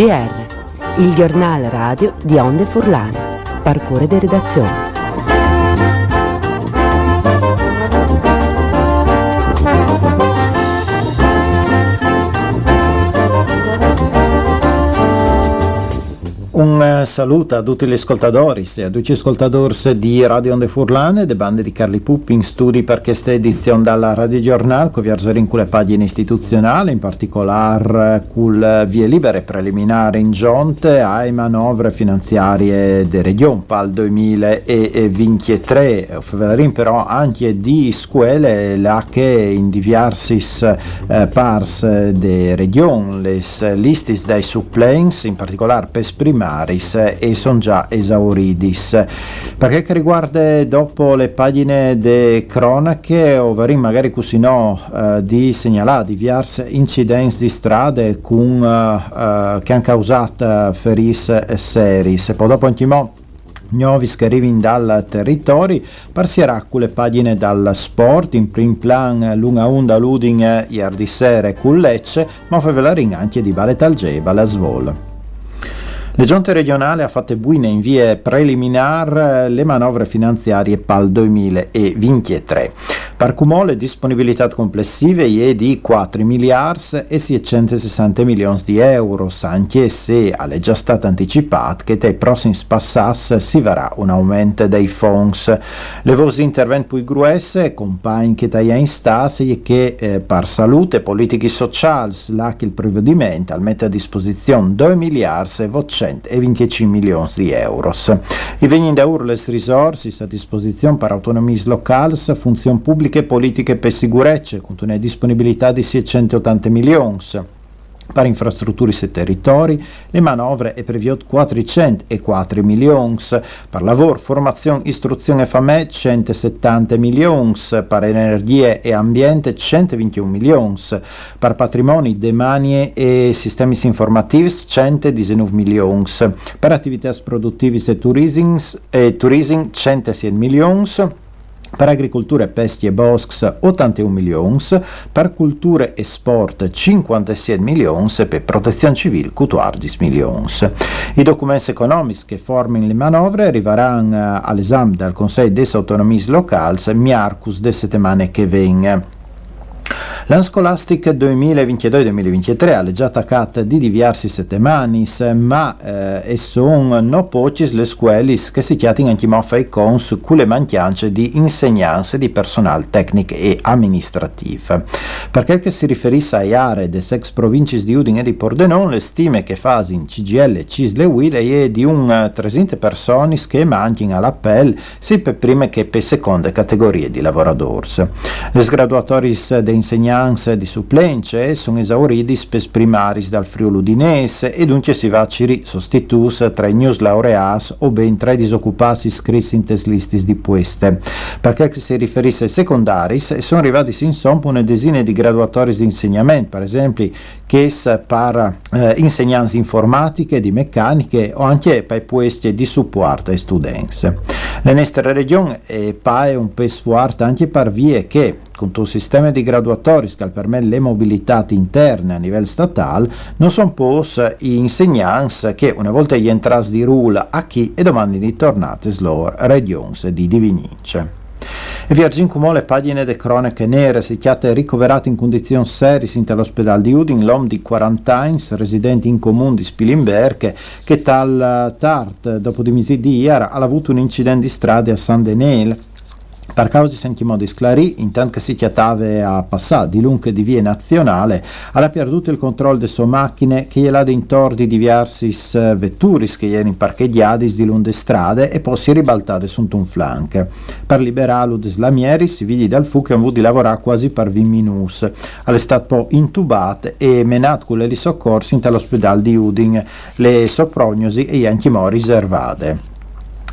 GR, il giornale radio di Onde Furlane. Parcure di redazione. Un eh, saluto a tutti gli ascoltatori e a tutti gli ascoltatori di Radio Onde Furlane, de bande di Carli Puppi in studi per questa edizione dalla Radio Giornale, con viaggiare in quelle pagine istituzionali, in particolare con vie libere preliminari in giunte ai manovre finanziarie de Region PAL 2023, ovvero però anche di scuole là che in diversi eh, pars de Region, le listis dai supplents, in particolare per primari, primaris e sono già esauridis. Perché che riguarda dopo le pagine de cronache, ovvero magari così no, eh, di segnalare diversi incidenti di strade con, eh, eh che hanno causato feris seri. Se poi dopo anche mo Novis che arrivano dal territorio, partirà con le pagine dal sport, in prim plan lunga onda luding ieri sera con Lecce, ma fa velare anche di Valle Talgeba la Svol. La Giunta regionale ha fatto buine in via preliminar le manovre finanziarie PAL 2023. Per cumò le disponibilità complessive è di 4 miliardi e 660 milioni di euro, anche se è già stato anticipato che dai prossimi passas si verrà un aumento dei fondi. Le voci interventi più gruesse, compagni che taia in stasi e che eh, per salute e politiche sociali, là che il provvedimento mette a disposizione 2 miliardi e 225 milioni di euro. I vegni da urles risorse a disposizione per autonomie locali, funzioni pubbliche e politiche per sicurezza, con una disponibilità di 680 milioni per infrastrutture e territori, le manovre è previsto 404 milioni, per lavoro, formazione, istruzione e fame 170 milioni, per energie e ambiente 121 milioni, per patrimoni, demanie e sistemi informativi 119 milioni, per attività produttive e tourism, e tourism 106 milioni, per agricoltura, pesti e boschi 81 milioni, per culture e sport 57 milioni e per protezione civile 14 milioni. I documenti economici che formano le manovre arriveranno eh, all'esame del Consiglio delle autonomie locali miarcus de settimane che vengono. L'anno scolastico 2022-2023 ha già attaccato di diversi settimane, ma eh, sono non poche le scuole che si chiamano anche moffa cons con le mancanze di insegnanze di personale tecnico e amministrativo. Per quel che si riferisce alle aree delle ex province di Udine e di Pordenone, le stime che fanno in CGL e Cisle Wille è di un 300 persone che mancano all'appello sia per prime che per seconde categorie di lavoratori. Le sgraduatorie dei insegnanze di supplenze sono esauriti per primaris dal Friuli Udinese e dunque si va a ciri sostitus tra i news laureati o ben tra i disoccupati iscritti in tes listis di queste. Perché si riferisse ai secondaris sono arrivati sin sompo una decina di graduatori di insegnamento, per esempio che per eh, insegnanze informatiche, di meccaniche o anche per questi di supporto ai studenti. La nostra regione è un po' anche per vie che con un sistema di graduatori che permette le mobilità interne a livello statale, non sono pos i insegnanti che una volta gli entrati di rula a chi e domani di tornate slor regions di Divinice. E Virgin come le pagine de cronache nere si chiate ricoverato in condizioni serie all'ospedale di Udin l'uomo di 40 anni, residente in comune di Spilimberg, che tal tard, dopo di mesi di ieri, ha avuto un incidente di strada a San Denel, per causa sentimò di sclarì, intanto che si chiatava a passare di lungo di via nazionale, ha perduto il controllo delle sue macchine che gliela d'intorno di diversi vetturis che erano parcheggiati di lunghe strade e poi si ribaltate su un flanco. Per liberarlo da slamieri si vide dal fu che ha avuto di lavorare quasi per 20 minuti. È stato poi intubato e menato con le soccorsi all'ospedale di Udin, le soprognosi e anche mo riservate.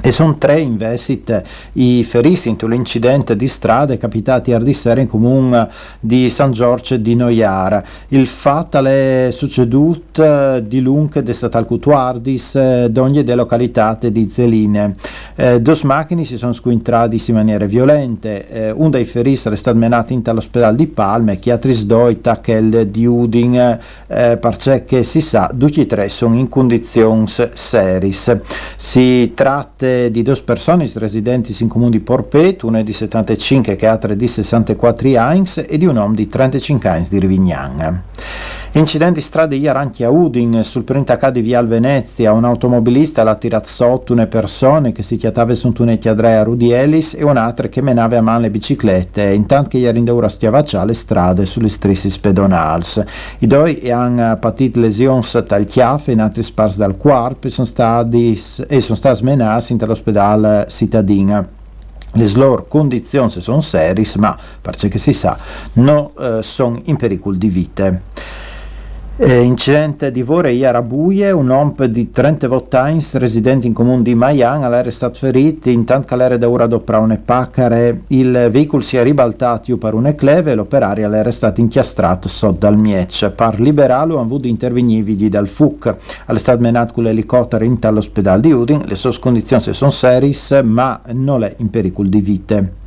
E sono tre investiti i feriti in l'incidente di strade capitati ieri sera in comune di San Giorgio di Noiara. Il fatto è succeduto di lungo de statal cutuardis d'ogni de località di Zeline. Eh, due macchine si sono squintrati in maniera violente. Eh, un dei feriti è stato menato in all'ospedale di Palme, chi altri due tacchel di Udin, eh, che si sa, tutti e tre sono in condizioni seris. Si tratta di due persone residenti in comune di Porpet, una di 75 e altra di 64 anni e di un uomo di 35 anni di Rivignan. Incidenti strade ieri anche a Udin, sul Printacà di Vial Venezia, un automobilista l'ha tirato sotto una persona che si chiatava su un tunetti a Ellis e un'altra che menava a mano le biciclette, intanto che ieri in deura stiavaccia le strade sulle strissi spedonals. I due hanno patito lesioni dal chiaffe in altri sparsi dal corpo e sono stati, smenati all'ospedale cittadina. Le loro condizioni sono serie, ma, perché si sa, non eh, sono in pericolo di vita. Eh, incidente di Vore Iarabuie, un uomo di 30 votains residente in comune di Maian, è stato ferito, intanto che l'era da ora dopo un paccare, il veicolo si è ribaltato per un cleve e l'operario era stato inchiastrato sotto dal Miec. Per liberarlo hanno avuto intervenire dal FUC, è stato menato con l'elicottero in all'ospedale di Udin, le sue condizioni sono serie ma non è in pericolo di vita.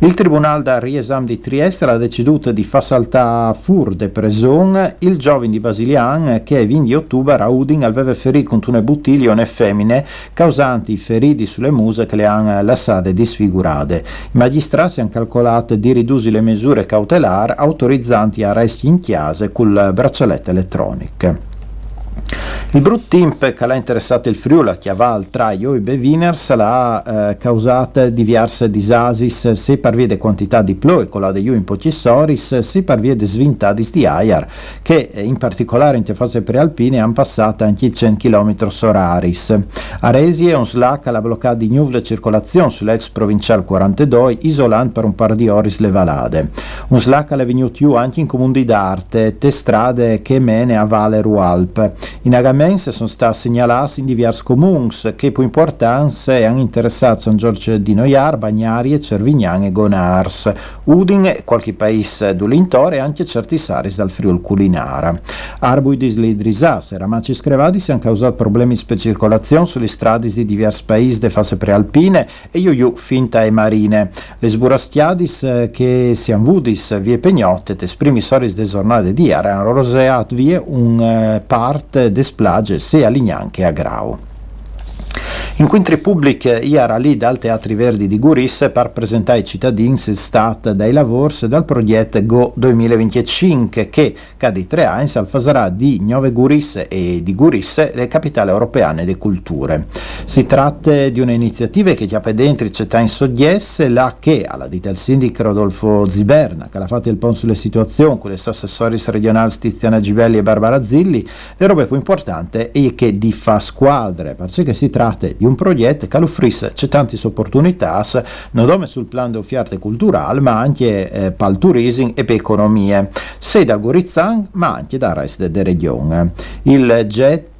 Il Tribunale da Riesam di Trieste ha deciso di far saltare fur de preson il giovane di Basilian che il 20 ottobre a Udin aveva ferito contro una bottiglione femmine causanti feriti sulle muse che le hanno lasciate disfigurate. I magistrati hanno calcolato di ridurre le misure cautelari autorizzanti arresti in chiesa col braccialetto elettronico. Il brutto imp che l'ha interessato il Friuli, che aval tra io e Beviners, l'ha eh, causato diverse disasis, se per via di quantità di ploi, con la de in pocissoris, se per via di svintadis di Aiar, che eh, in particolare in fase prealpine hanno passato anche 100 km oraris. A Resi è un slack alla bloccata di nuove circolazione sull'ex provinciale 42, isolando per un par di oris le valade. Un slack alla venuto anche in comuni d'arte, te strade che mene a Valle Rualp. In Agamens sono stati segnalati in diversi comuni che più importanza hanno interessato San Giorgio di Noiar, Bagnari, Cervignan e Gonars, Udin e qualche paese dell'intore e anche certi saris dal Friul Culinara. Arbui di Slidrisas e Ramaci Screvadis hanno causato problemi per circolazione sulle strade di diversi paesi de fase prealpine e io finta e marine. Le sburastiadis eh, che si vudis vie pegnotte, esprimi soris de giornate di hanno roseat vie un eh, desplage sia a Lignan che a Grau. In Quintri Public era lì dal Teatri Verdi di Guris per presentare ai cittadini il stat dei lavori dal progetto Go 2025 che cade tre anni farà di Nove Guris e di Guris le capitali europeane delle culture. Si tratta di un'iniziativa che chiappa dentro città in soggiesse la che, alla dita il sindaco Rodolfo Ziberna, che ha fatto il pon sulle situazioni con le assessori regionali Tiziana Gibelli e Barbara Zilli, le robe più importanti è che di fa squadre, perché si tratta di un progetto che offrisse tante opportunità non solo sul piano di offerta culturale ma anche eh, per il turismo e per l'economia, sia da Gorizzan ma anche dal resto della regione. Il jet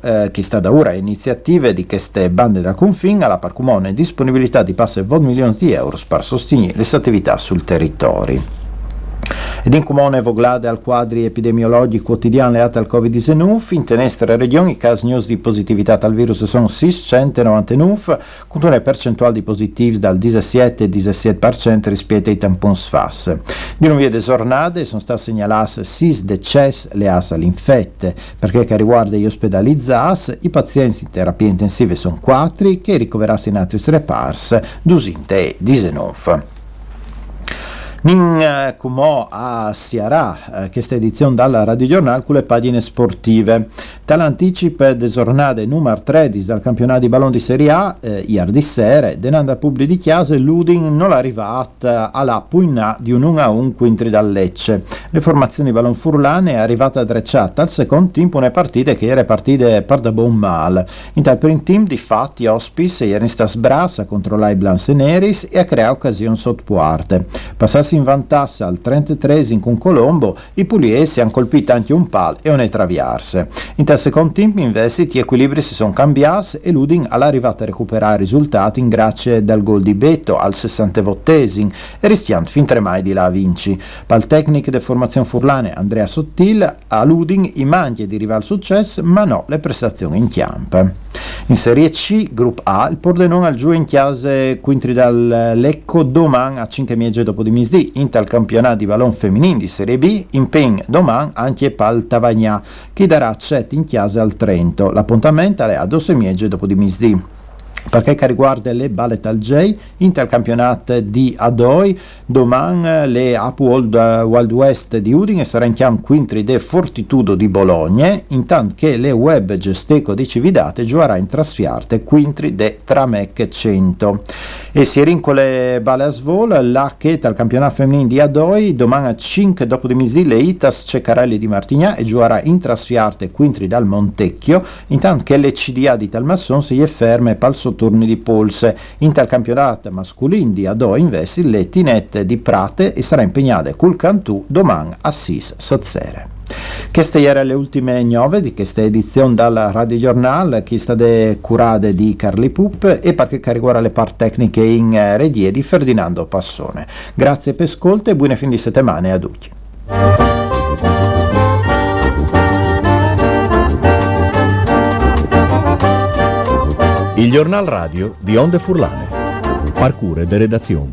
eh, che sta da ora iniziative di queste bande da confine alla Parcumone disponibilità di passe 20 milioni di euro per sostenere le attività sul territorio. Ed in comune voglade al quadri epidemiologici quotidiani legati al Covid-19, in tenestre regioni i casi news di positività al virus sono 699, con una percentuale di positivi dal 17-17% rispetto ai tampons FAS. Di nuove giornate sono state segnalate 6 decessi legati all'infette, perché che riguarda gli ospedalizzati, i pazienti in terapia intensiva sono 4, che ricoverati in altri repars, 2 e 19. Nin eh, a Siarà, eh, questa edizione dalla Radio Giornale con le pagine sportive. Tal'anticipe de giornate numero 13 dal campionato di ballon di Serie A, eh, ieri sera, denanda pubblico di Chiesa, l'Udin non è arrivata alla pugnà di un 1-1 quintri dal Lecce. Le formazioni di ballon furlane è arrivata drecciata al secondo tempo una partita che era partita per da buon mal. In tal primo team di fatti Ospis ieri sta sbrassa contro l'Ai Blanc Neris e a creare occasioni sotto parte. Passasse si invantasse al 33 con Colombo, i pugliesi hanno colpito anche un pal e un traviarse. In tal secondo tempo invece gli equilibri si sono cambiati e l'Udin all'arrivata a recuperare risultati in grazie dal gol di Beto al 68 e rischiando fin tre mai di là vinci. Pal tecnico de formazione furlane Andrea Sottil a l'Udin i manchi di rival successo ma no le prestazioni in chiampa. In Serie C, Group A, il Pordenone al giù in chiase quintri dal Lecco domani a 5 miege dopo di misdì, in tal campionato di Valon femminile di Serie B, in Pen domani anche Pal Tavagnà, che darà 7 in chiase al Trento. L'appuntamento è a 12 miege dopo di misdì. Per che riguarda le Ballet al J, Inter campionato di Adoi, domani le Up World, Wild West di Udine sarà in quintri de Fortitudo di Bologna, intanto che le Web Gesteco di Cividate giocherà in trasfiarte quintri de Tramec 100. E si rincole Bale a Svol, la che dal campionato femminile di Adoi, domani a 5 dopo di misi le Itas Ceccarelli di Martigna e giocherà in trasfiarte quintri dal Montecchio, intanto che le CDA di Talmasson si è ferme palso turni di polse. In tal campionato masculino di Adò investi le tinette di Prate e sarà impegnata col Cantù domani a Sis Sozzere. Queste erano le ultime nove di questa edizione dal Radio Giornale, che sta de curate di Carli Pup e perché riguarda le parti tecniche in regie di Ferdinando Passone. Grazie per ascolto e buone fin di settimana a tutti. Il giornal radio di Onde Furlane. Parcure de redazione.